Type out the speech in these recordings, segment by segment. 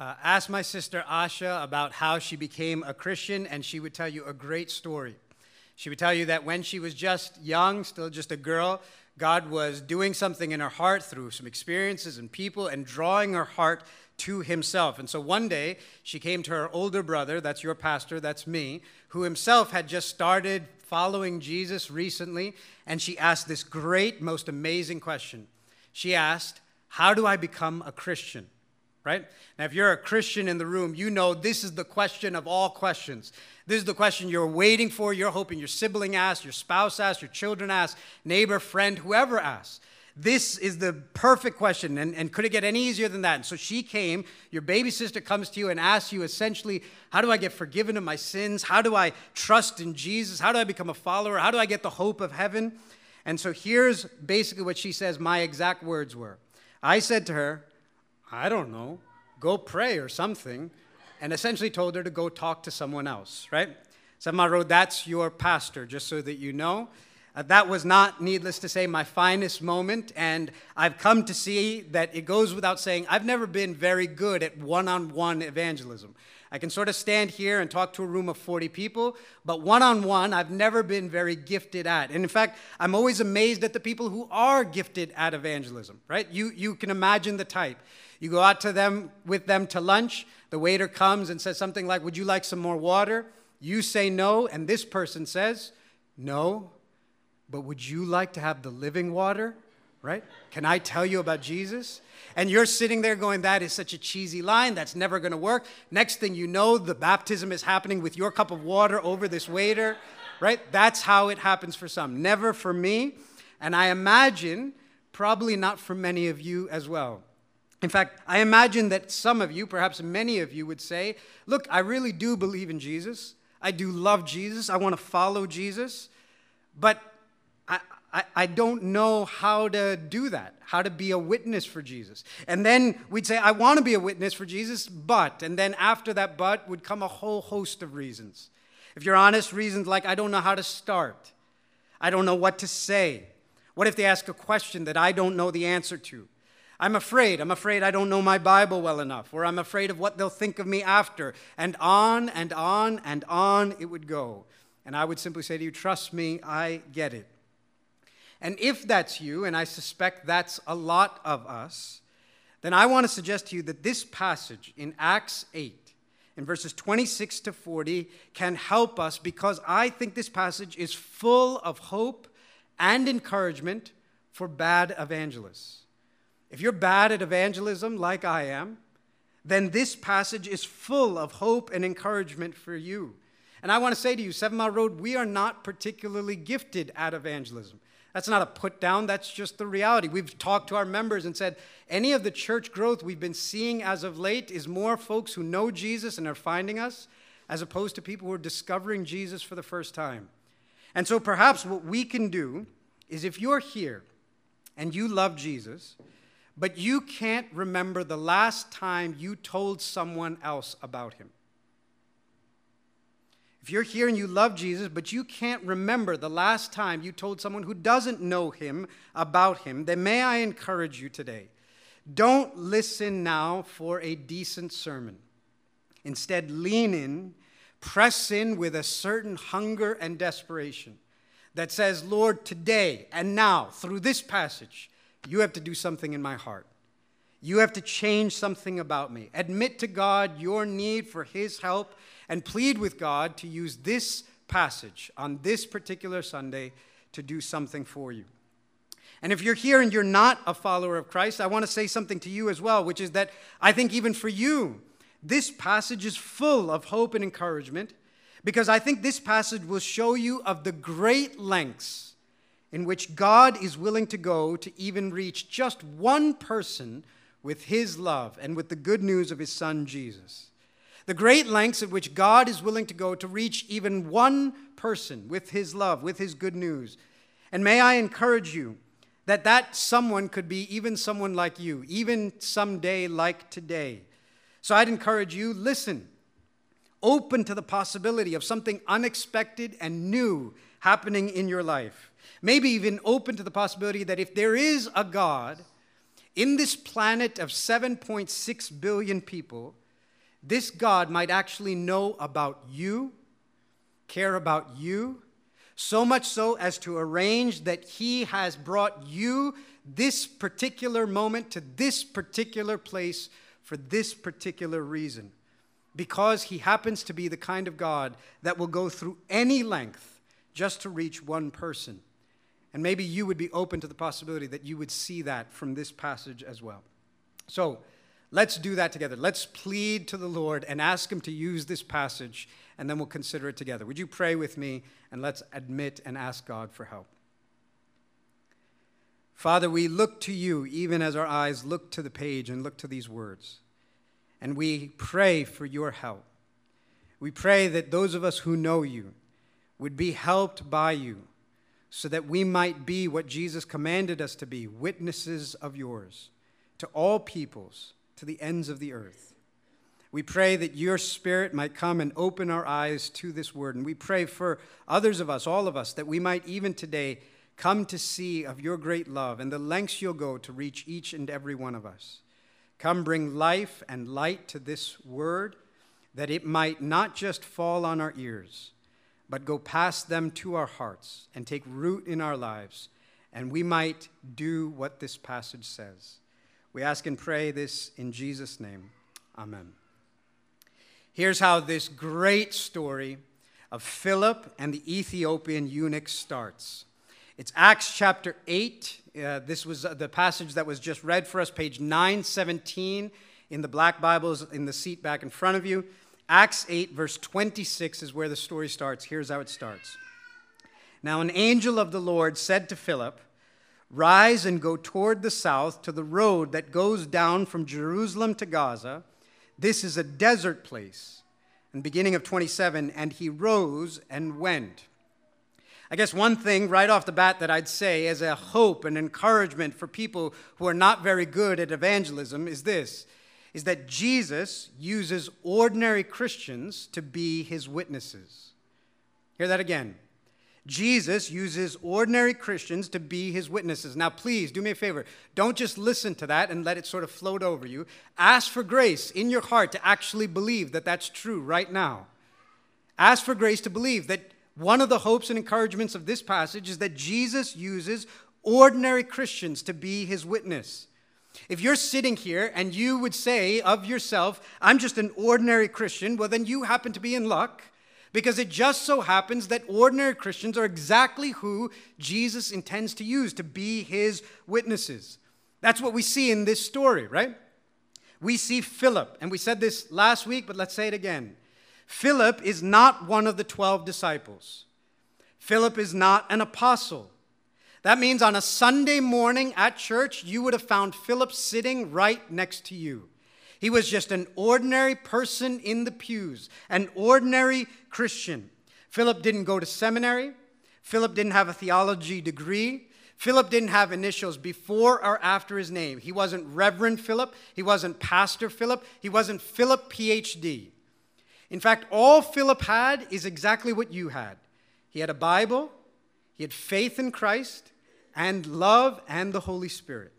uh, ask my sister Asha about how she became a Christian, and she would tell you a great story. She would tell you that when she was just young, still just a girl, God was doing something in her heart through some experiences and people and drawing her heart to himself. And so one day she came to her older brother, that's your pastor, that's me, who himself had just started following Jesus recently, and she asked this great, most amazing question. She asked, How do I become a Christian? Right? Now, if you're a Christian in the room, you know this is the question of all questions. This is the question you're waiting for, you're hoping your sibling asks, your spouse asks, your children ask, neighbor, friend, whoever asks. This is the perfect question. And, and could it get any easier than that? And so she came, your baby sister comes to you and asks you essentially, How do I get forgiven of my sins? How do I trust in Jesus? How do I become a follower? How do I get the hope of heaven? And so here's basically what she says my exact words were I said to her, I don't know, go pray or something, and essentially told her to go talk to someone else, right? Samaro, that's your pastor, just so that you know. Uh, that was not, needless to say, my finest moment, and I've come to see that it goes without saying, I've never been very good at one on one evangelism. I can sort of stand here and talk to a room of 40 people, but one on one, I've never been very gifted at. And in fact, I'm always amazed at the people who are gifted at evangelism, right? You, you can imagine the type. You go out to them with them to lunch, the waiter comes and says something like, Would you like some more water? You say no, and this person says, No, but would you like to have the living water? Right? Can I tell you about Jesus? And you're sitting there going, That is such a cheesy line. That's never going to work. Next thing you know, the baptism is happening with your cup of water over this waiter. Right? That's how it happens for some. Never for me. And I imagine probably not for many of you as well. In fact, I imagine that some of you, perhaps many of you, would say, Look, I really do believe in Jesus. I do love Jesus. I want to follow Jesus. But I, I don't know how to do that, how to be a witness for Jesus. And then we'd say, I want to be a witness for Jesus, but. And then after that but would come a whole host of reasons. If you're honest, reasons like, I don't know how to start, I don't know what to say. What if they ask a question that I don't know the answer to? I'm afraid. I'm afraid I don't know my Bible well enough, or I'm afraid of what they'll think of me after. And on and on and on it would go. And I would simply say to you, Trust me, I get it. And if that's you, and I suspect that's a lot of us, then I want to suggest to you that this passage in Acts 8, in verses 26 to 40, can help us because I think this passage is full of hope and encouragement for bad evangelists. If you're bad at evangelism, like I am, then this passage is full of hope and encouragement for you. And I want to say to you, Seven Mile Road, we are not particularly gifted at evangelism. That's not a put down, that's just the reality. We've talked to our members and said any of the church growth we've been seeing as of late is more folks who know Jesus and are finding us, as opposed to people who are discovering Jesus for the first time. And so perhaps what we can do is if you're here and you love Jesus, but you can't remember the last time you told someone else about him. If you're here and you love Jesus, but you can't remember the last time you told someone who doesn't know him about him, then may I encourage you today don't listen now for a decent sermon. Instead, lean in, press in with a certain hunger and desperation that says, Lord, today and now, through this passage, you have to do something in my heart. You have to change something about me. Admit to God your need for His help and plead with God to use this passage on this particular Sunday to do something for you. And if you're here and you're not a follower of Christ, I want to say something to you as well, which is that I think even for you, this passage is full of hope and encouragement because I think this passage will show you of the great lengths in which God is willing to go to even reach just one person with his love and with the good news of his son Jesus the great lengths at which God is willing to go to reach even one person with his love, with his good news. And may I encourage you that that someone could be even someone like you, even someday like today. So I'd encourage you listen, open to the possibility of something unexpected and new happening in your life. Maybe even open to the possibility that if there is a God in this planet of 7.6 billion people, this God might actually know about you, care about you, so much so as to arrange that He has brought you this particular moment to this particular place for this particular reason. Because He happens to be the kind of God that will go through any length just to reach one person. And maybe you would be open to the possibility that you would see that from this passage as well. So let's do that together. Let's plead to the Lord and ask Him to use this passage, and then we'll consider it together. Would you pray with me and let's admit and ask God for help? Father, we look to you even as our eyes look to the page and look to these words. And we pray for your help. We pray that those of us who know you would be helped by you so that we might be what Jesus commanded us to be witnesses of yours to all peoples, to the ends of the earth. We pray that your spirit might come and open our eyes to this word. And we pray for others of us, all of us, that we might even today come to see of your great love and the lengths you'll go to reach each and every one of us. Come bring life and light to this word, that it might not just fall on our ears but go past them to our hearts and take root in our lives, and we might do what this passage says. We ask and pray this in Jesus' name. Amen. Here's how this great story of Philip and the Ethiopian eunuch starts. It's Acts chapter 8. Uh, this was uh, the passage that was just read for us, page 917 in the black Bibles in the seat back in front of you. Acts 8, verse 26 is where the story starts. Here's how it starts. Now, an angel of the Lord said to Philip, Rise and go toward the south to the road that goes down from Jerusalem to Gaza. This is a desert place. And beginning of 27, and he rose and went. I guess one thing right off the bat that I'd say as a hope and encouragement for people who are not very good at evangelism is this is that Jesus uses ordinary Christians to be his witnesses. Hear that again. Jesus uses ordinary Christians to be his witnesses. Now, please do me a favor. Don't just listen to that and let it sort of float over you. Ask for grace in your heart to actually believe that that's true right now. Ask for grace to believe that one of the hopes and encouragements of this passage is that Jesus uses ordinary Christians to be his witness. If you're sitting here and you would say of yourself, I'm just an ordinary Christian, well, then you happen to be in luck because it just so happens that ordinary Christians are exactly who Jesus intends to use to be his witnesses. That's what we see in this story, right? We see Philip, and we said this last week, but let's say it again. Philip is not one of the 12 disciples. Philip is not an apostle. That means on a Sunday morning at church, you would have found Philip sitting right next to you. He was just an ordinary person in the pews, an ordinary Christian. Philip didn't go to seminary. Philip didn't have a theology degree. Philip didn't have initials before or after his name. He wasn't Reverend Philip. He wasn't Pastor Philip. He wasn't Philip, PhD. In fact, all Philip had is exactly what you had. He had a Bible, he had faith in Christ and love and the Holy Spirit.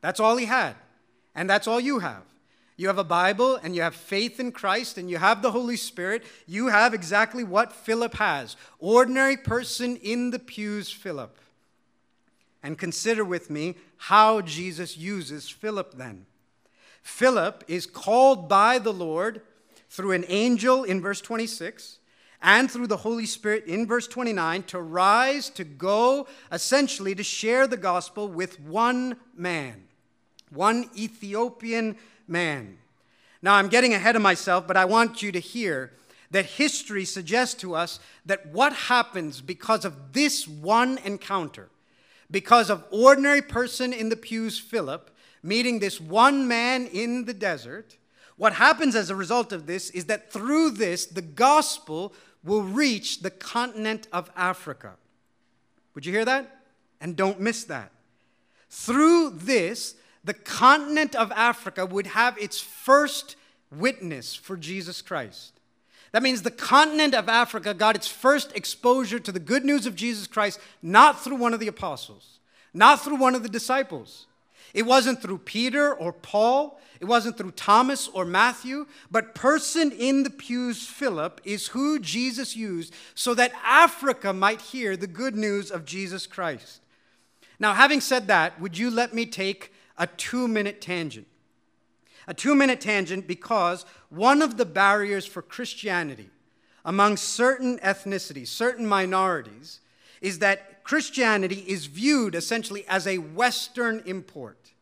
That's all he had. And that's all you have. You have a Bible and you have faith in Christ and you have the Holy Spirit. You have exactly what Philip has. Ordinary person in the pews, Philip. And consider with me how Jesus uses Philip then. Philip is called by the Lord through an angel in verse 26 and through the Holy Spirit in verse 29 to rise, to go, essentially to share the gospel with one man, one Ethiopian man. Now, I'm getting ahead of myself, but I want you to hear that history suggests to us that what happens because of this one encounter, because of ordinary person in the pews, Philip, meeting this one man in the desert, what happens as a result of this is that through this, the gospel will reach the continent of Africa. Would you hear that? And don't miss that. Through this, the continent of Africa would have its first witness for Jesus Christ. That means the continent of Africa got its first exposure to the good news of Jesus Christ not through one of the apostles, not through one of the disciples. It wasn't through Peter or Paul. It wasn't through Thomas or Matthew. But person in the pews, Philip, is who Jesus used so that Africa might hear the good news of Jesus Christ. Now, having said that, would you let me take a two minute tangent? A two minute tangent because one of the barriers for Christianity among certain ethnicities, certain minorities, is that Christianity is viewed essentially as a Western import.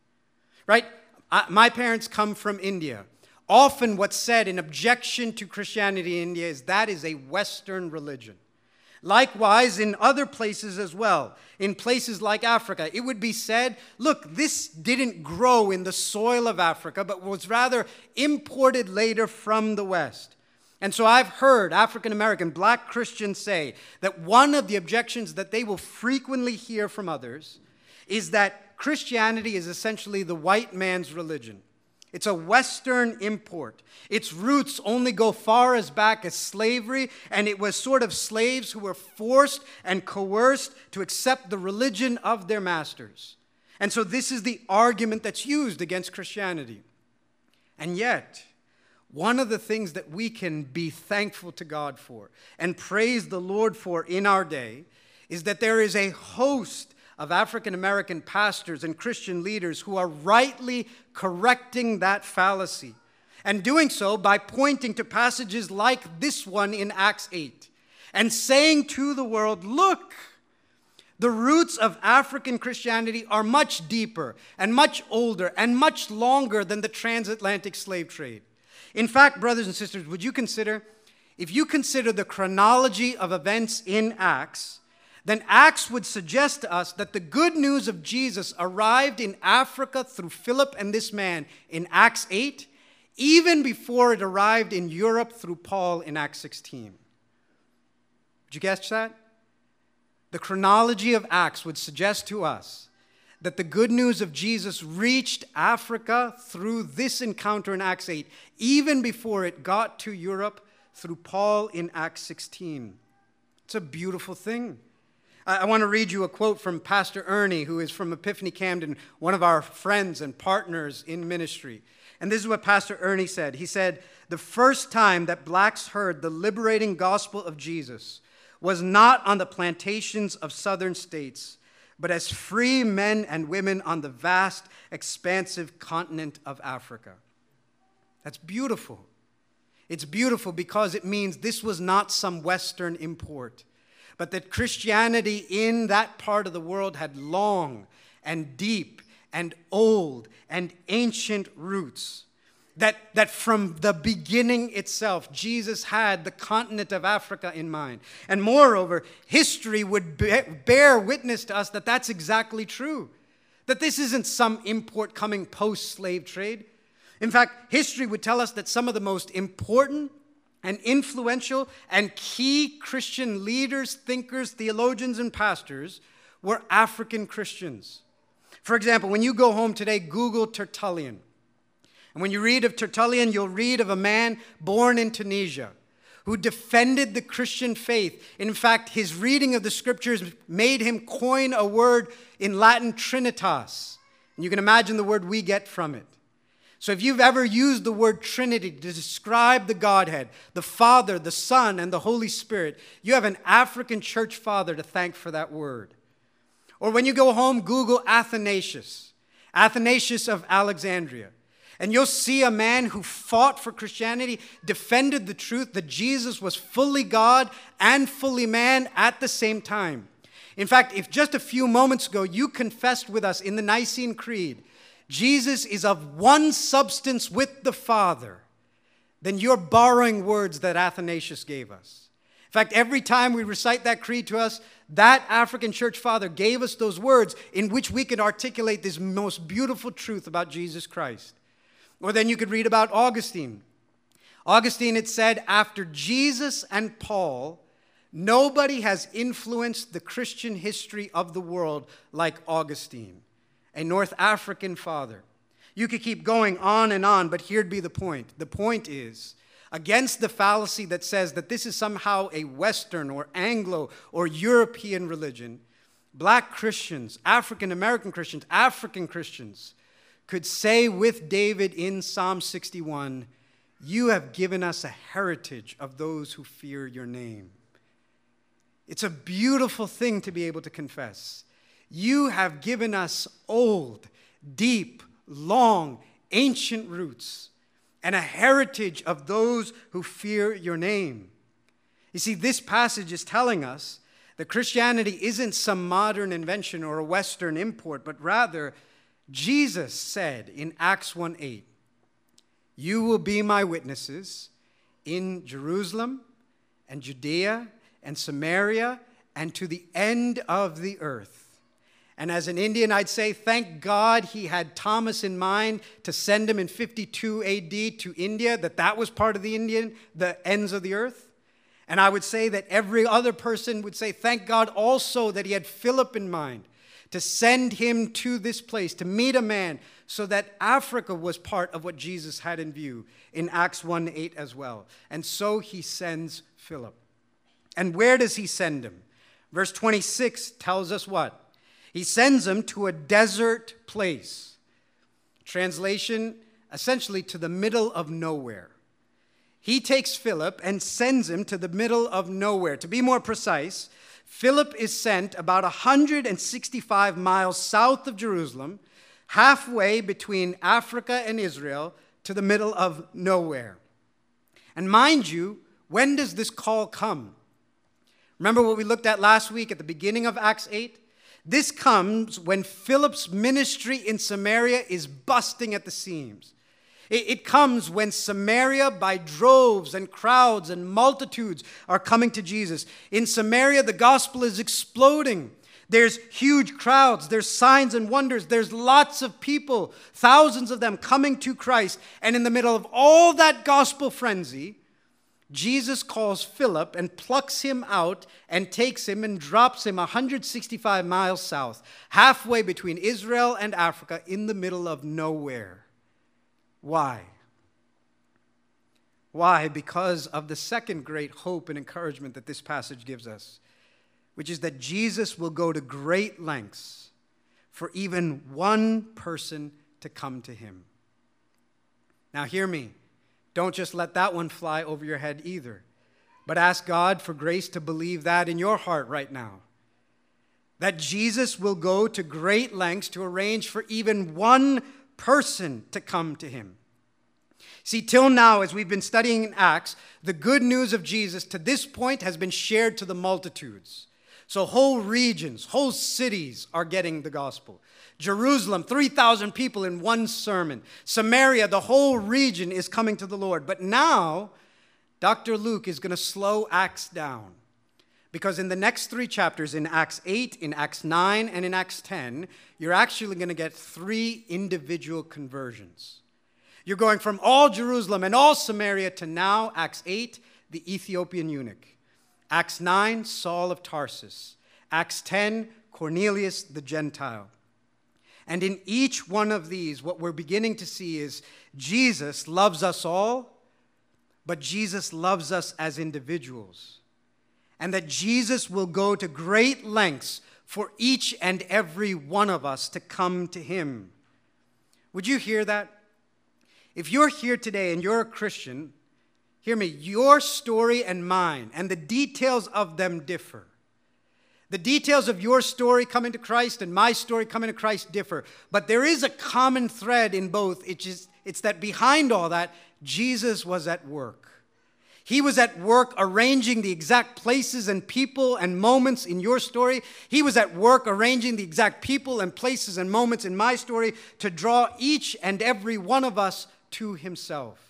Right? I, my parents come from India. Often, what's said in objection to Christianity in India is that is a Western religion. Likewise, in other places as well, in places like Africa, it would be said look, this didn't grow in the soil of Africa, but was rather imported later from the West. And so I've heard African American black Christians say that one of the objections that they will frequently hear from others is that Christianity is essentially the white man's religion. It's a Western import. Its roots only go far as back as slavery, and it was sort of slaves who were forced and coerced to accept the religion of their masters. And so, this is the argument that's used against Christianity. And yet, one of the things that we can be thankful to God for and praise the Lord for in our day is that there is a host of African American pastors and Christian leaders who are rightly correcting that fallacy, and doing so by pointing to passages like this one in Acts 8 and saying to the world, Look, the roots of African Christianity are much deeper and much older and much longer than the transatlantic slave trade. In fact, brothers and sisters, would you consider, if you consider the chronology of events in Acts, then Acts would suggest to us that the good news of Jesus arrived in Africa through Philip and this man in Acts 8, even before it arrived in Europe through Paul in Acts 16. Did you guess that? The chronology of Acts would suggest to us that the good news of Jesus reached Africa through this encounter in Acts 8, even before it got to Europe through Paul in Acts 16. It's a beautiful thing. I want to read you a quote from Pastor Ernie, who is from Epiphany Camden, one of our friends and partners in ministry. And this is what Pastor Ernie said. He said, The first time that blacks heard the liberating gospel of Jesus was not on the plantations of southern states, but as free men and women on the vast, expansive continent of Africa. That's beautiful. It's beautiful because it means this was not some Western import but that Christianity in that part of the world had long and deep and old and ancient roots. That, that from the beginning itself, Jesus had the continent of Africa in mind. And moreover, history would bear witness to us that that's exactly true. That this isn't some import coming post slave trade. In fact, history would tell us that some of the most important and influential and key Christian leaders, thinkers, theologians, and pastors were African Christians. For example, when you go home today, Google Tertullian. And when you read of Tertullian, you'll read of a man born in Tunisia who defended the Christian faith. In fact, his reading of the scriptures made him coin a word in Latin, trinitas. And you can imagine the word we get from it. So, if you've ever used the word Trinity to describe the Godhead, the Father, the Son, and the Holy Spirit, you have an African church father to thank for that word. Or when you go home, Google Athanasius, Athanasius of Alexandria. And you'll see a man who fought for Christianity, defended the truth that Jesus was fully God and fully man at the same time. In fact, if just a few moments ago you confessed with us in the Nicene Creed Jesus is of one substance with the Father, then you're borrowing words that Athanasius gave us. In fact, every time we recite that creed to us, that African church father gave us those words in which we can articulate this most beautiful truth about Jesus Christ. Or then you could read about Augustine. Augustine had said, after Jesus and Paul, nobody has influenced the Christian history of the world like Augustine a North African father. You could keep going on and on, but here'd be the point. The point is against the fallacy that says that this is somehow a Western or Anglo or European religion, black Christians, African American Christians, African Christians could say with David in Psalm 61 You have given us a heritage of those who fear your name. It's a beautiful thing to be able to confess. You have given us old, deep, long, ancient roots and a heritage of those who fear your name. You see, this passage is telling us that Christianity isn't some modern invention or a Western import, but rather, Jesus said in Acts 1 8, You will be my witnesses in Jerusalem and Judea and Samaria and to the end of the earth. And as an Indian, I'd say, thank God he had Thomas in mind to send him in 52 AD to India, that that was part of the Indian, the ends of the earth. And I would say that every other person would say, thank God also that he had Philip in mind to send him to this place, to meet a man, so that Africa was part of what Jesus had in view in Acts 1 8 as well. And so he sends Philip. And where does he send him? Verse 26 tells us what? He sends him to a desert place. Translation essentially to the middle of nowhere. He takes Philip and sends him to the middle of nowhere. To be more precise, Philip is sent about 165 miles south of Jerusalem, halfway between Africa and Israel, to the middle of nowhere. And mind you, when does this call come? Remember what we looked at last week at the beginning of Acts 8? This comes when Philip's ministry in Samaria is busting at the seams. It, comes when Samaria, by droves and crowds and multitudes, are coming to Jesus. In Samaria, the gospel is exploding. There's huge crowds, there's signs and wonders, there's lots of people, thousands of them coming to Christ. And in the middle of all that gospel frenzy, Jesus calls Philip and plucks him out and takes him and drops him 165 miles south, halfway between Israel and Africa, in the middle of nowhere. Why? Why? Because of the second great hope and encouragement that this passage gives us, which is that Jesus will go to great lengths for even one person to come to him. Now, hear me. Don't just let that one fly over your head either. But ask God for grace to believe that in your heart right now. That Jesus will go to great lengths to arrange for even one person to come to him. See, till now, as we've been studying in Acts, the good news of Jesus to this point has been shared to the multitudes. So whole regions, whole cities are getting the gospel. Jerusalem, 3,000 people in one sermon. Samaria, the whole region is coming to the Lord. But now, Dr. Luke is going to slow Acts down. Because in the next three chapters, in Acts 8, in Acts 9, and in Acts 10, you're actually going to get three individual conversions. You're going from all Jerusalem and all Samaria to now, Acts 8, the Ethiopian eunuch. Acts 9, Saul of Tarsus. Acts 10, Cornelius the Gentile. And in each one of these, what we're beginning to see is Jesus loves us all, but Jesus loves us as individuals. And that Jesus will go to great lengths for each and every one of us to come to Him. Would you hear that? If you're here today and you're a Christian, hear me, your story and mine and the details of them differ. The details of your story coming to Christ and my story coming to Christ differ, but there is a common thread in both. It's, just, it's that behind all that, Jesus was at work. He was at work arranging the exact places and people and moments in your story. He was at work arranging the exact people and places and moments in my story to draw each and every one of us to Himself.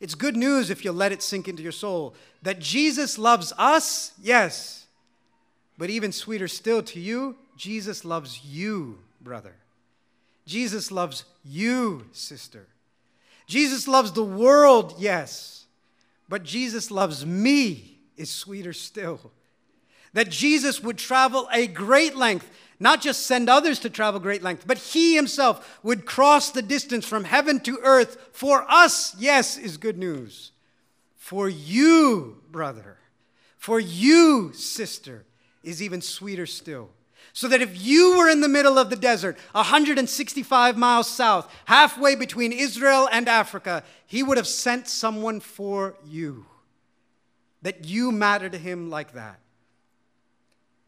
It's good news if you let it sink into your soul that Jesus loves us, yes but even sweeter still to you, Jesus loves you, brother. Jesus loves you, sister. Jesus loves the world, yes, but Jesus loves me is sweeter still. That Jesus would travel a great length, not just send others to travel great length, but he himself would cross the distance from heaven to earth for us, yes, is good news. For you, brother, for you, sister, is even sweeter still. So that if you were in the middle of the desert, 165 miles south, halfway between Israel and Africa, he would have sent someone for you. That you matter to him like that.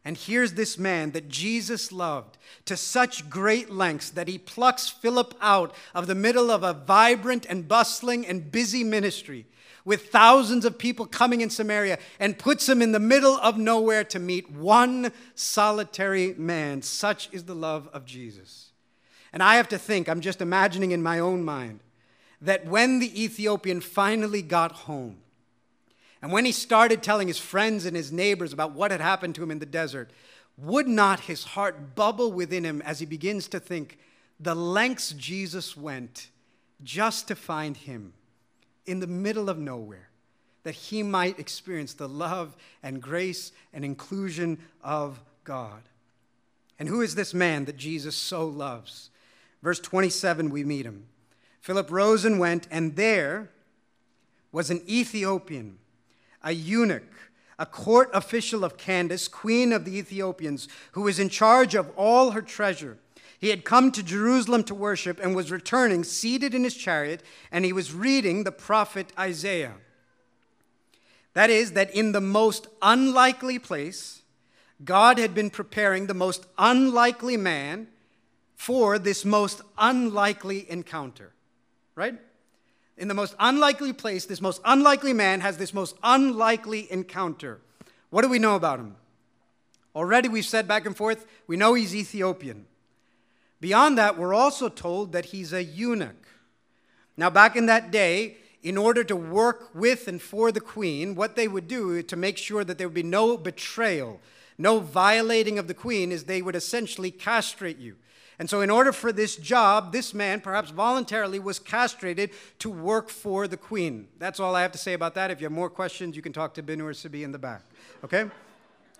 And here's this man that Jesus loved to such great lengths that he plucks Philip out of the middle of a vibrant and bustling and busy ministry with thousands of people coming in Samaria and puts him in the middle of nowhere to meet one solitary man. Such is the love of Jesus. And I have to think, I'm just imagining in my own mind, that when the Ethiopian finally got home, and when he started telling his friends and his neighbors about what had happened to him in the desert, would not his heart bubble within him as he begins to think the lengths Jesus went just to find him in the middle of nowhere, that he might experience the love and grace and inclusion of God? And who is this man that Jesus so loves? Verse 27, we meet him. Philip rose and went, and there was an Ethiopian a eunuch, a court official of Candace, queen of the Ethiopians, who was in charge of all her treasure. He had come to Jerusalem to worship and was returning, seated in his chariot, and he was reading the prophet Isaiah. That is, that in the most unlikely place, God had been preparing the most unlikely man for this most unlikely encounter. Right? In the most unlikely place, this most unlikely man has this most unlikely encounter. What do we know about him? Already we've said back and forth, we know he's Ethiopian. Beyond that, we're also told that he's a eunuch. Now, back in that day, in order to work with and for the queen, what they would do to make sure that there would be no betrayal, no violating of the queen, is they would essentially castrate you. And so, in order for this job, this man, perhaps voluntarily, was castrated to work for the queen. That's all I have to say about that. If you have more questions, you can talk to Binu or Sibi in the back. Okay?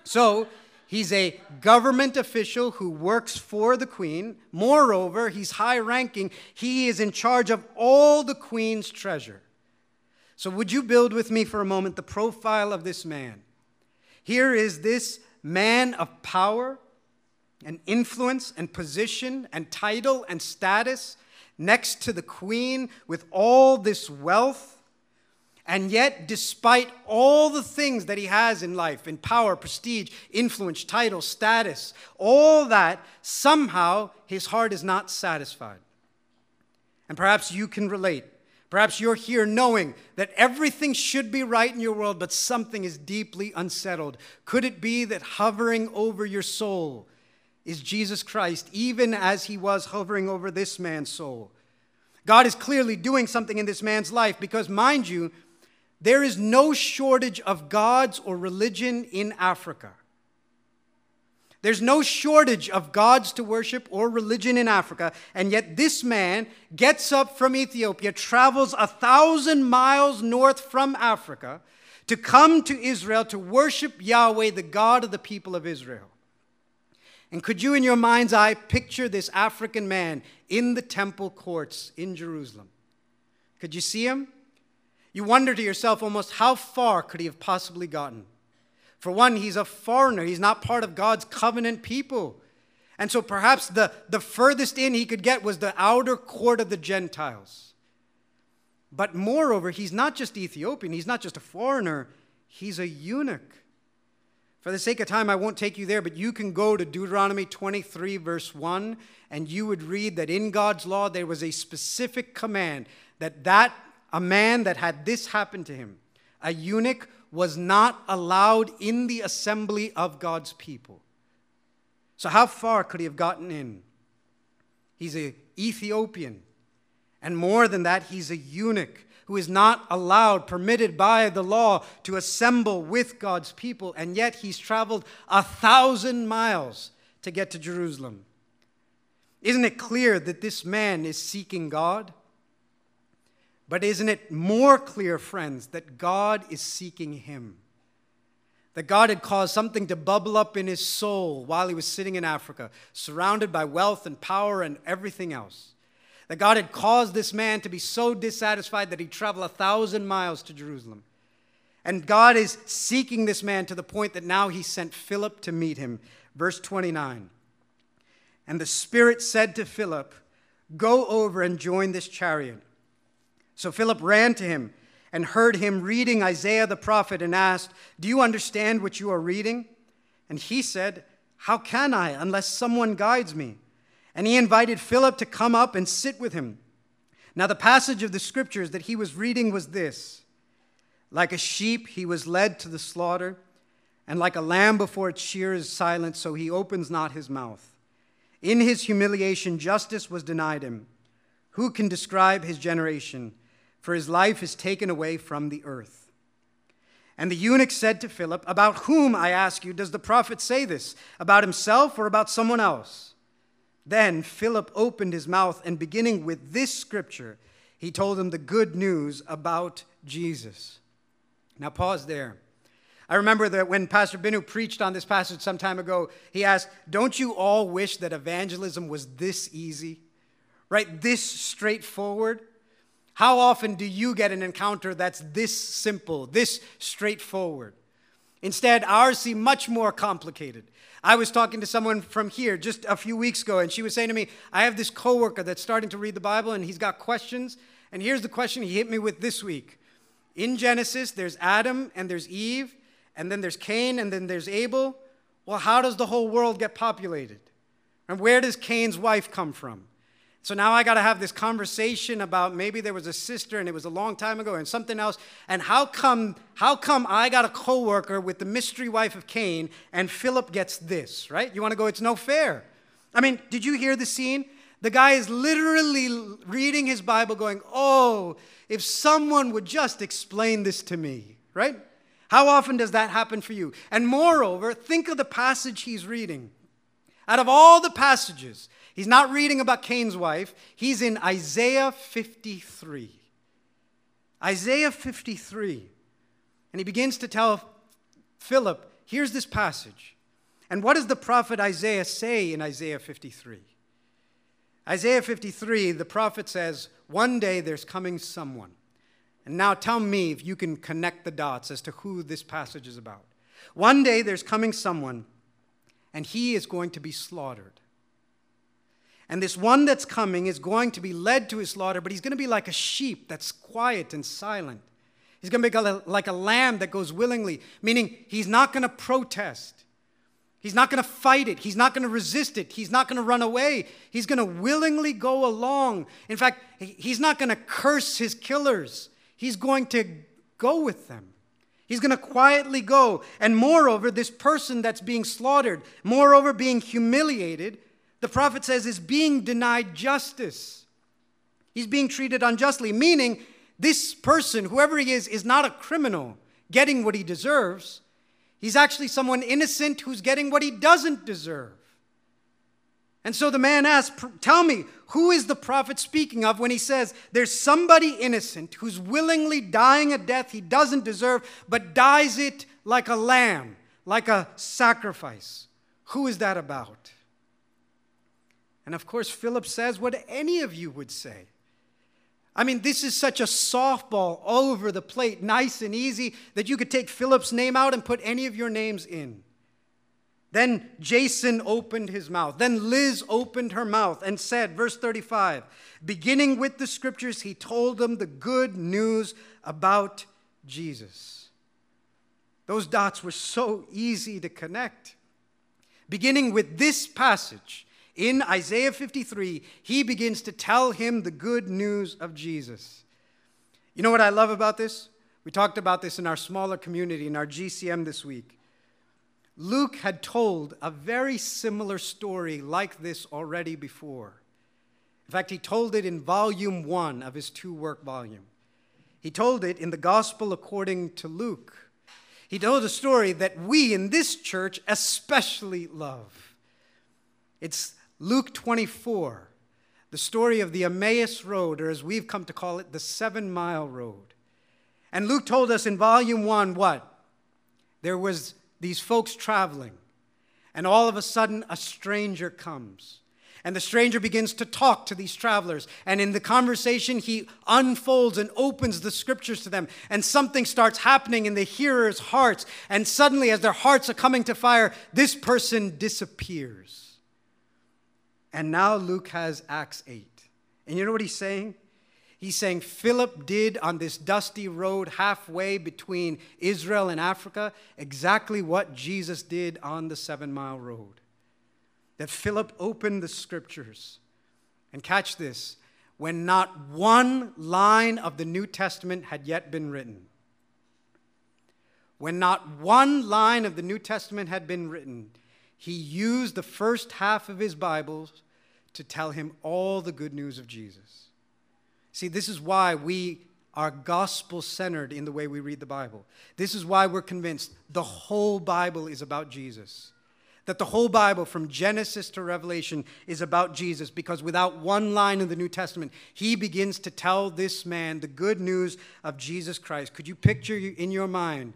So, he's a government official who works for the queen. Moreover, he's high ranking, he is in charge of all the queen's treasure. So, would you build with me for a moment the profile of this man? Here is this man of power and influence and position and title and status next to the queen with all this wealth. And yet, despite all the things that he has in life in power, prestige, influence, title, status all that, somehow his heart is not satisfied. And perhaps you can relate. Perhaps you're here knowing that everything should be right in your world, but something is deeply unsettled. Could it be that hovering over your soul is Jesus Christ, even as he was hovering over this man's soul. God is clearly doing something in this man's life because, mind you, there is no shortage of gods or religion in Africa. There's no shortage of gods to worship or religion in Africa, and yet this man gets up from Ethiopia, travels a thousand miles north from Africa to come to Israel to worship Yahweh, the God of the people of Israel. And could you, in your mind's eye, picture this African man in the temple courts in Jerusalem? Could you see him? You wonder to yourself almost how far could he have possibly gotten? For one, he's a foreigner, he's not part of God's covenant people. And so perhaps the, the furthest in he could get was the outer court of the Gentiles. But moreover, he's not just Ethiopian, he's not just a foreigner, he's a eunuch. For the sake of time, I won't take you there, but you can go to Deuteronomy 23, verse 1, and you would read that in God's law there was a specific command that, that a man that had this happen to him, a eunuch, was not allowed in the assembly of God's people. So, how far could he have gotten in? He's an Ethiopian. And more than that, he's a eunuch who is not allowed, permitted by the law to assemble with God's people, and yet he's traveled a thousand miles to get to Jerusalem. Isn't it clear that this man is seeking God? But isn't it more clear, friends, that God is seeking him? That God had caused something to bubble up in his soul while he was sitting in Africa, surrounded by wealth and power and everything else that God had caused this man to be so dissatisfied that he traveled a thousand miles to Jerusalem. And God is seeking this man to the point that now he sent Philip to meet him. Verse 29. And the Spirit said to Philip, Go over and join this chariot. So Philip ran to him and heard him reading Isaiah the prophet and asked, Do you understand what you are reading? And he said, How can I unless someone guides me? And he invited Philip to come up and sit with him. Now, the passage of the scriptures that he was reading was this Like a sheep, he was led to the slaughter, and like a lamb before its shear is silent, so he opens not his mouth. In his humiliation, justice was denied him. Who can describe his generation? For his life is taken away from the earth. And the eunuch said to Philip, About whom, I ask you, does the prophet say this? About himself or about someone else? Then Philip opened his mouth, and beginning with this scripture, he told them the good news about Jesus. Now, pause there. I remember that when Pastor Binu preached on this passage some time ago, he asked, Don't you all wish that evangelism was this easy? Right? This straightforward? How often do you get an encounter that's this simple, this straightforward? Instead, ours seem much more complicated. I was talking to someone from here just a few weeks ago, and she was saying to me, I have this coworker that's starting to read the Bible, and he's got questions. And here's the question he hit me with this week. In Genesis, there's Adam and there's Eve, and then there's Cain, and then there's Abel. Well, how does the whole world get populated? And where does Cain's wife come from? So now I got to have this conversation about maybe there was a sister and it was a long time ago and something else. And how come how come I got a coworker with the mystery wife of Cain and Philip gets this, right? You want to go it's no fair. I mean, did you hear the scene? The guy is literally reading his Bible going, "Oh, if someone would just explain this to me," right? How often does that happen for you? And moreover, think of the passage he's reading. Out of all the passages, he's not reading about Cain's wife, he's in Isaiah 53. Isaiah 53. And he begins to tell Philip, here's this passage. And what does the prophet Isaiah say in Isaiah 53? Isaiah 53, the prophet says, One day there's coming someone and now tell me if you can connect the dots as to who this passage is about. One day there's coming someone, and he is going to be slaughtered. And this one that's coming is going to be led to his slaughter, but he's going to be like a sheep that's quiet and silent. He's going to be like a lamb that goes willingly, meaning he's not going to protest. He's not going to fight it. He's not going to resist it. He's not going to run away. He's going to willingly go along. In fact, he's not going to curse his killers. He's going to go with them. He's going to quietly go. And moreover, this person that's being slaughtered, moreover, being humiliated, the prophet says is being denied justice. He's being treated unjustly, meaning this person, whoever he is, is not a criminal getting what he deserves. He's actually someone innocent who's getting what he doesn't deserve. And so the man asked, Tell me, who is the prophet speaking of when he says there's somebody innocent who's willingly dying a death he doesn't deserve, but dies it like a lamb, like a sacrifice? Who is that about? And of course, Philip says what any of you would say. I mean, this is such a softball all over the plate, nice and easy, that you could take Philip's name out and put any of your names in. Then Jason opened his mouth. Then Liz opened her mouth and said, verse 35, beginning with the scriptures, he told them the good news about Jesus. Those dots were so easy to connect. Beginning with this passage in Isaiah 53, he begins to tell him the good news of Jesus. You know what I love about this? We talked about this in our smaller community, in our GCM this week. Luke had told a very similar story like this already before. In fact, he told it in volume one of his two work volume. He told it in the Gospel according to Luke. He told a story that we in this church especially love. It's Luke 24, the story of the Emmaus Road, or as we've come to call it, the Seven Mile Road. And Luke told us in volume one what? There was these folks traveling, and all of a sudden a stranger comes. And the stranger begins to talk to these travelers. And in the conversation, he unfolds and opens the scriptures to them. And something starts happening in the hearers' hearts. And suddenly, as their hearts are coming to fire, this person disappears. And now Luke has Acts 8. And you know what he's saying? He's saying Philip did on this dusty road halfway between Israel and Africa exactly what Jesus did on the seven mile road. That Philip opened the scriptures. And catch this when not one line of the New Testament had yet been written. When not one line of the New Testament had been written, he used the first half of his Bible to tell him all the good news of Jesus. See, this is why we are gospel centered in the way we read the Bible. This is why we're convinced the whole Bible is about Jesus. That the whole Bible, from Genesis to Revelation, is about Jesus because without one line in the New Testament, he begins to tell this man the good news of Jesus Christ. Could you picture in your mind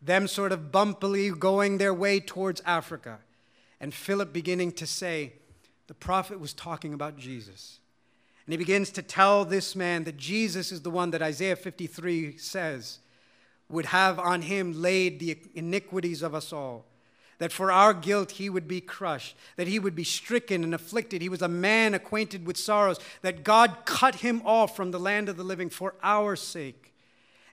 them sort of bumpily going their way towards Africa and Philip beginning to say, The prophet was talking about Jesus. And he begins to tell this man that Jesus is the one that Isaiah 53 says would have on him laid the iniquities of us all. That for our guilt he would be crushed, that he would be stricken and afflicted. He was a man acquainted with sorrows, that God cut him off from the land of the living for our sake.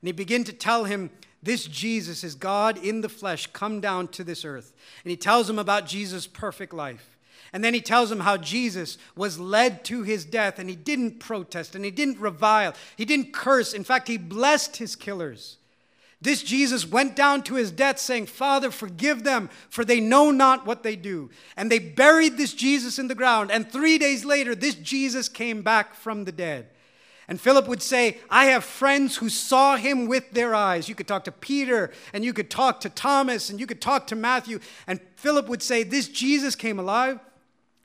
And he began to tell him, This Jesus is God in the flesh, come down to this earth. And he tells him about Jesus' perfect life. And then he tells him how Jesus was led to his death and he didn't protest and he didn't revile. He didn't curse. In fact, he blessed his killers. This Jesus went down to his death saying, Father, forgive them, for they know not what they do. And they buried this Jesus in the ground. And three days later, this Jesus came back from the dead. And Philip would say, I have friends who saw him with their eyes. You could talk to Peter, and you could talk to Thomas, and you could talk to Matthew. And Philip would say, This Jesus came alive.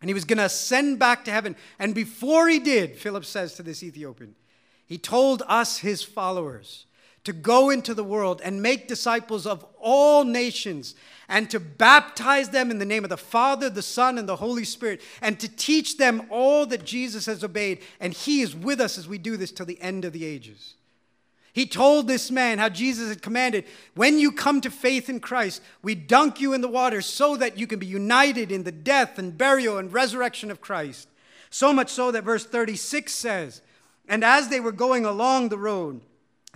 And he was going to ascend back to heaven. And before he did, Philip says to this Ethiopian, he told us, his followers, to go into the world and make disciples of all nations and to baptize them in the name of the Father, the Son, and the Holy Spirit, and to teach them all that Jesus has obeyed. And he is with us as we do this till the end of the ages. He told this man how Jesus had commanded when you come to faith in Christ, we dunk you in the water so that you can be united in the death and burial and resurrection of Christ. So much so that verse 36 says, And as they were going along the road,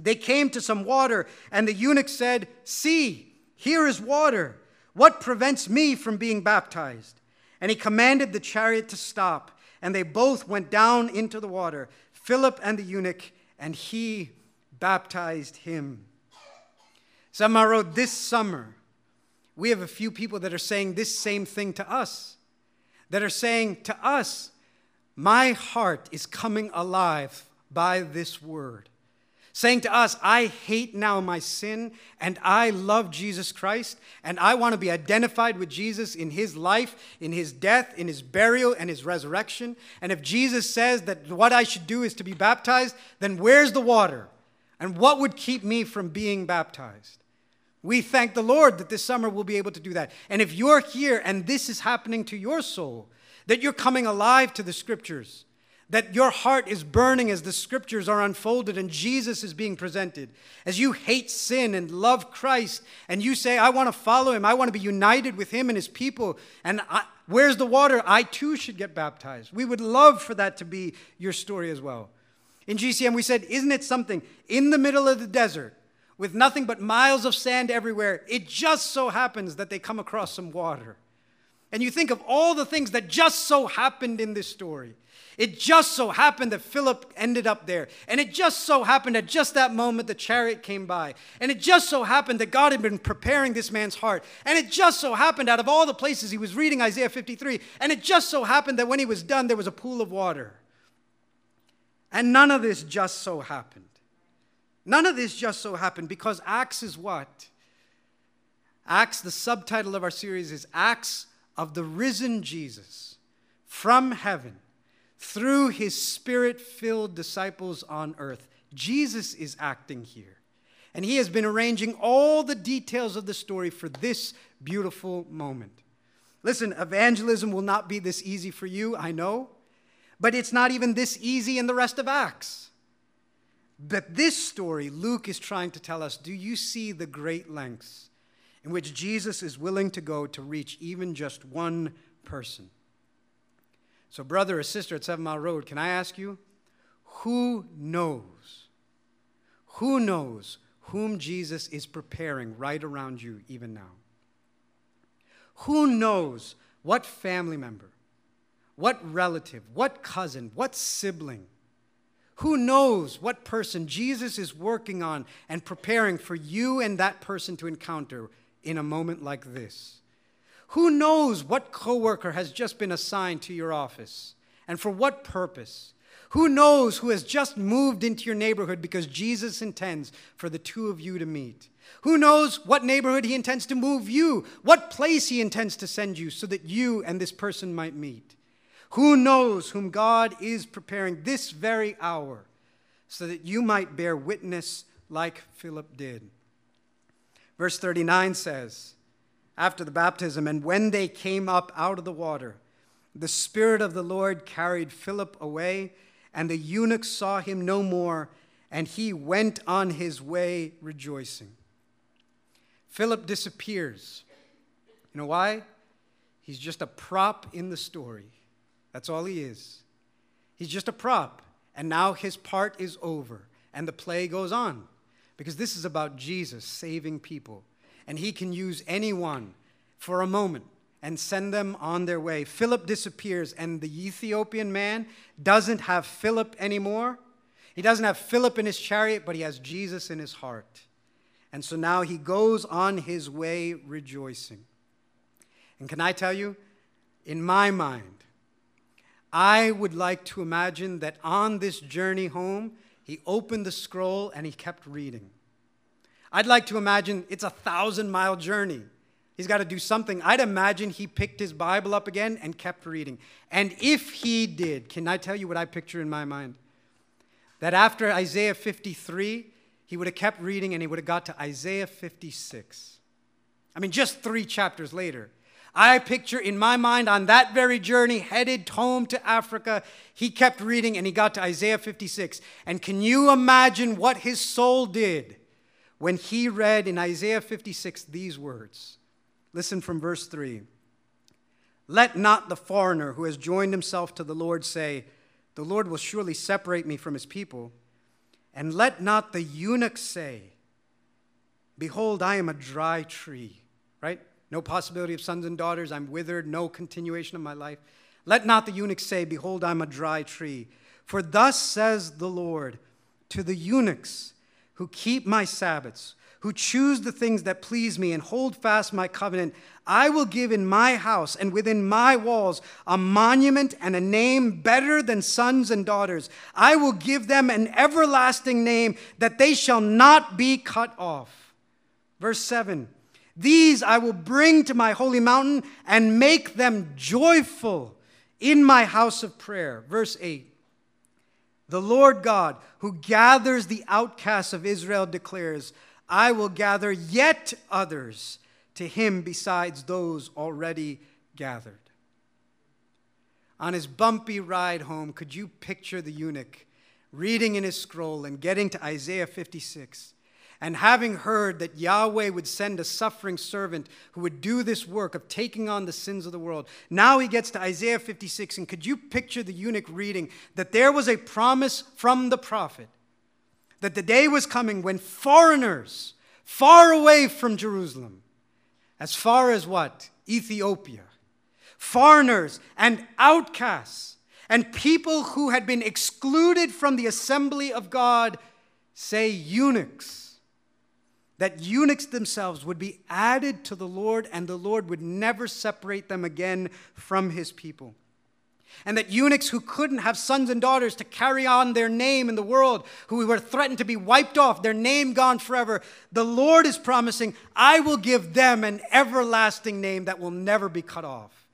they came to some water, and the eunuch said, See, here is water. What prevents me from being baptized? And he commanded the chariot to stop, and they both went down into the water, Philip and the eunuch, and he baptized him. Wrote this summer, we have a few people that are saying this same thing to us, that are saying to us, My heart is coming alive by this word saying to us, I hate now my sin and I love Jesus Christ and I want to be identified with Jesus in his life, in his death, in his burial, and his resurrection. And if Jesus says that what I should do is to be baptized, then where's the water? And what would keep me from being baptized? We thank the Lord that this summer we'll be able to do that. And if you're here and this is happening to your soul, that you're coming alive to the scriptures, that your heart is burning as the scriptures are unfolded and Jesus is being presented, as you hate sin and love Christ, and you say, I want to follow him, I want to be united with him and his people, and I, where's the water? I too should get baptized. We would love for that to be your story as well. In GCM, we said, Isn't it something in the middle of the desert with nothing but miles of sand everywhere? It just so happens that they come across some water. And you think of all the things that just so happened in this story. It just so happened that Philip ended up there. And it just so happened at just that moment the chariot came by. And it just so happened that God had been preparing this man's heart. And it just so happened out of all the places he was reading Isaiah 53. And it just so happened that when he was done, there was a pool of water. And none of this just so happened. None of this just so happened because Acts is what? Acts, the subtitle of our series is Acts of the Risen Jesus from heaven through his spirit filled disciples on earth. Jesus is acting here. And he has been arranging all the details of the story for this beautiful moment. Listen, evangelism will not be this easy for you, I know, but it's not even this easy in the rest of Acts. But this story, Luke is trying to tell us do you see the great lengths in which Jesus is willing to go to reach even just one person? So, brother or sister at Seven Mile Road, can I ask you, who knows? Who knows whom Jesus is preparing right around you even now? Who knows what family member, what relative, what cousin, what sibling? Who knows what person Jesus is working on and preparing for you and that person to encounter in a moment like this? Who knows what coworker has just been assigned to your office and for what purpose? Who knows who has just moved into your neighborhood because Jesus intends for the two of you to meet? Who knows what neighborhood he intends to move you, what place he intends to send you so that you and this person might meet? Who knows whom God is preparing this very hour so that you might bear witness like Philip did? Verse 39 says, After the baptism, and when they came up out of the water, the Spirit of the Lord carried Philip away, and the eunuch saw him no more, and he went on his way rejoicing. Philip disappears. You know why? He's just a prop in the story. That's all he is. He's just a prop. And now his part is over, and the play goes on. Because this is about Jesus saving people. And he can use anyone for a moment and send them on their way. Philip disappears, and the Ethiopian man doesn't have Philip anymore. He doesn't have Philip in his chariot, but he has Jesus in his heart. And so now he goes on his way rejoicing. And can I tell you, in my mind, I would like to imagine that on this journey home, he opened the scroll and he kept reading. I'd like to imagine it's a thousand mile journey. He's got to do something. I'd imagine he picked his Bible up again and kept reading. And if he did, can I tell you what I picture in my mind? That after Isaiah 53, he would have kept reading and he would have got to Isaiah 56. I mean, just three chapters later. I picture in my mind on that very journey, headed home to Africa, he kept reading and he got to Isaiah 56. And can you imagine what his soul did when he read in Isaiah 56 these words? Listen from verse 3. Let not the foreigner who has joined himself to the Lord say, The Lord will surely separate me from his people. And let not the eunuch say, Behold, I am a dry tree. Right? no possibility of sons and daughters, I'm withered, no continuation of my life. Let not the eunuch say, Behold, I'm a dry tree. For thus says the Lord to the eunuchs who keep my Sabbaths, who choose the things that please me and hold fast my covenant, I will give in my house and within my walls a monument and a name better than sons and daughters. I will give them an everlasting name that they shall not be cut off. Verse 7 these I will bring to my holy mountain and make them joyful in my house of prayer. Verse 8 The Lord God, who gathers the outcasts of Israel, declares, I will gather yet others to him besides those already gathered. On his bumpy ride home, could you picture the eunuch reading in his scroll and getting to Isaiah 56? And having heard that Yahweh would send a suffering servant who would do this work of taking on the sins of the world, now he gets to Isaiah 56. And could you picture the eunuch reading that there was a promise from the prophet that the day was coming when foreigners far away from Jerusalem, as far as what? Ethiopia, foreigners and outcasts, and people who had been excluded from the assembly of God, say eunuchs that eunuchs themselves would be added to the Lord, and the Lord would never separate them again from his people. And that eunuchs who couldn't have sons and daughters to carry on their name in the world, who were threatened to be wiped off, their name gone forever, the Lord is promising, I will give them an everlasting name that will never be cut off.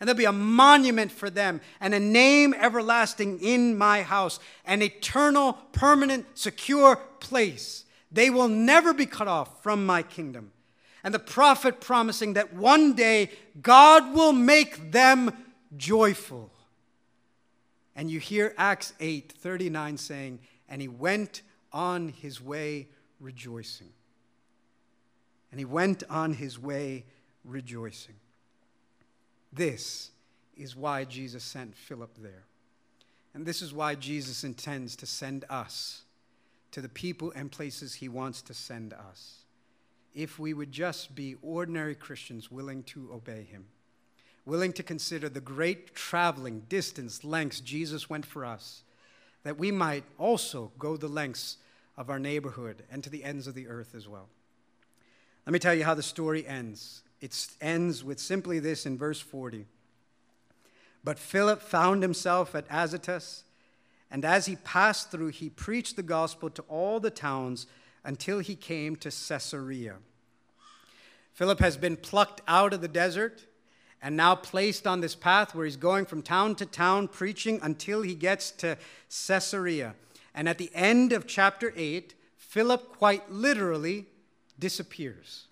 And there'll be a monument for them and a name everlasting in my house, an eternal, permanent, secure place they will never be cut off from my kingdom. And the prophet promising that one day God will make them joyful. And you hear Acts 8 39 saying, And he went on his way rejoicing. And he went on his way rejoicing. This is why Jesus sent Philip there. And this is why Jesus intends to send us to the people and places he wants to send us. If we would just be ordinary Christians willing to obey him, willing to consider the great traveling distance, lengths Jesus went for us, that we might also go the lengths of our neighborhood and to the ends of the earth as well. Let me tell you how the story ends. It ends with simply this in verse 40. But Philip found himself at Azotus, and as he passed through, he preached the gospel to all the towns until he came to Caesarea. Philip has been plucked out of the desert and now placed on this path where he's going from town to town preaching until he gets to Caesarea. And at the end of chapter 8, Philip quite literally disappears.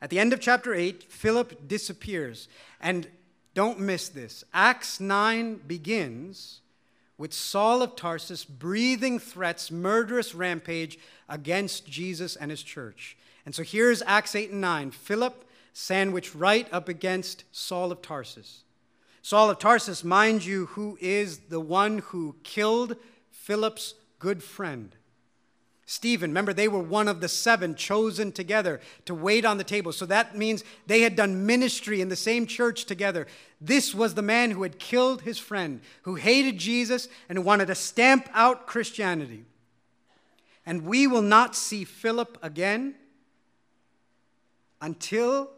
At the end of chapter 8, Philip disappears. And don't miss this. Acts 9 begins with Saul of Tarsus breathing threats, murderous rampage against Jesus and his church. And so here's Acts 8 and 9. Philip sandwiched right up against Saul of Tarsus. Saul of Tarsus, mind you, who is the one who killed Philip's good friend. Stephen, remember, they were one of the seven chosen together to wait on the table. So that means they had done ministry in the same church together. This was the man who had killed his friend, who hated Jesus and who wanted to stamp out Christianity. And we will not see Philip again until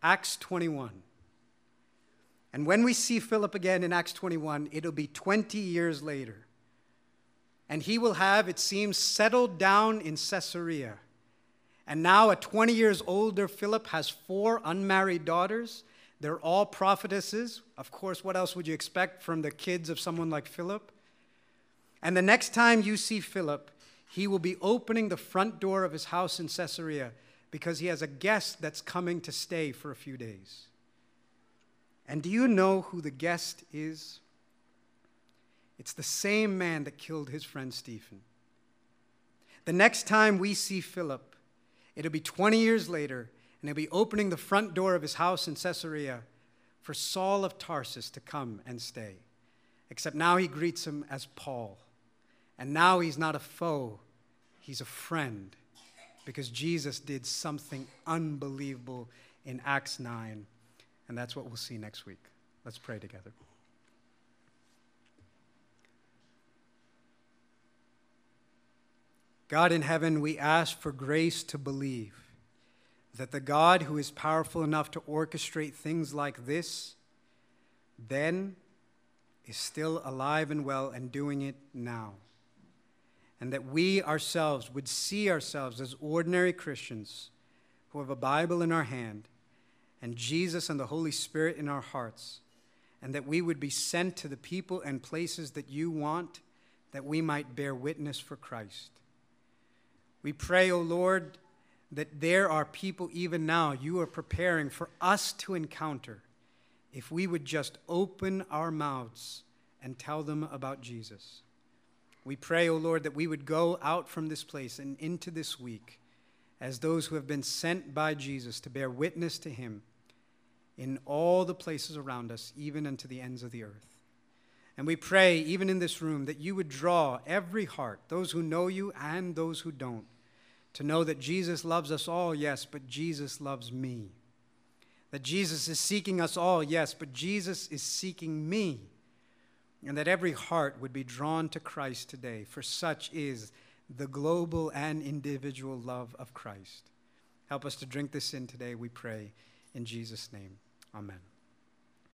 Acts 21. And when we see Philip again in Acts 21, it'll be 20 years later and he will have, it seems, settled down in Caesarea. And now, at 20 years older, Philip has four unmarried daughters. They're all prophetesses. Of course, what else would you expect from the kids of someone like Philip? And the next time you see Philip, he will be opening the front door of his house in Caesarea because he has a guest that's coming to stay for a few days. And do you know who the guest is? It's the same man that killed his friend Stephen. The next time we see Philip, it'll be 20 years later, and he'll be opening the front door of his house in Caesarea for Saul of Tarsus to come and stay. Except now he greets him as Paul. And now he's not a foe, he's a friend because Jesus did something unbelievable in Acts 9. And that's what we'll see next week. Let's pray together. God in heaven, we ask for grace to believe that the God who is powerful enough to orchestrate things like this then is still alive and well and doing it now. And that we ourselves would see ourselves as ordinary Christians who have a Bible in our hand and Jesus and the Holy Spirit in our hearts, and that we would be sent to the people and places that you want that we might bear witness for Christ. We pray, O oh Lord, that there are people even now you are preparing for us to encounter if we would just open our mouths and tell them about Jesus. We pray, O oh Lord, that we would go out from this place and into this week as those who have been sent by Jesus to bear witness to him in all the places around us, even unto the ends of the earth. And we pray, even in this room, that you would draw every heart, those who know you and those who don't, to know that Jesus loves us all, yes, but Jesus loves me. That Jesus is seeking us all, yes, but Jesus is seeking me. And that every heart would be drawn to Christ today, for such is the global and individual love of Christ. Help us to drink this in today, we pray. In Jesus' name, amen.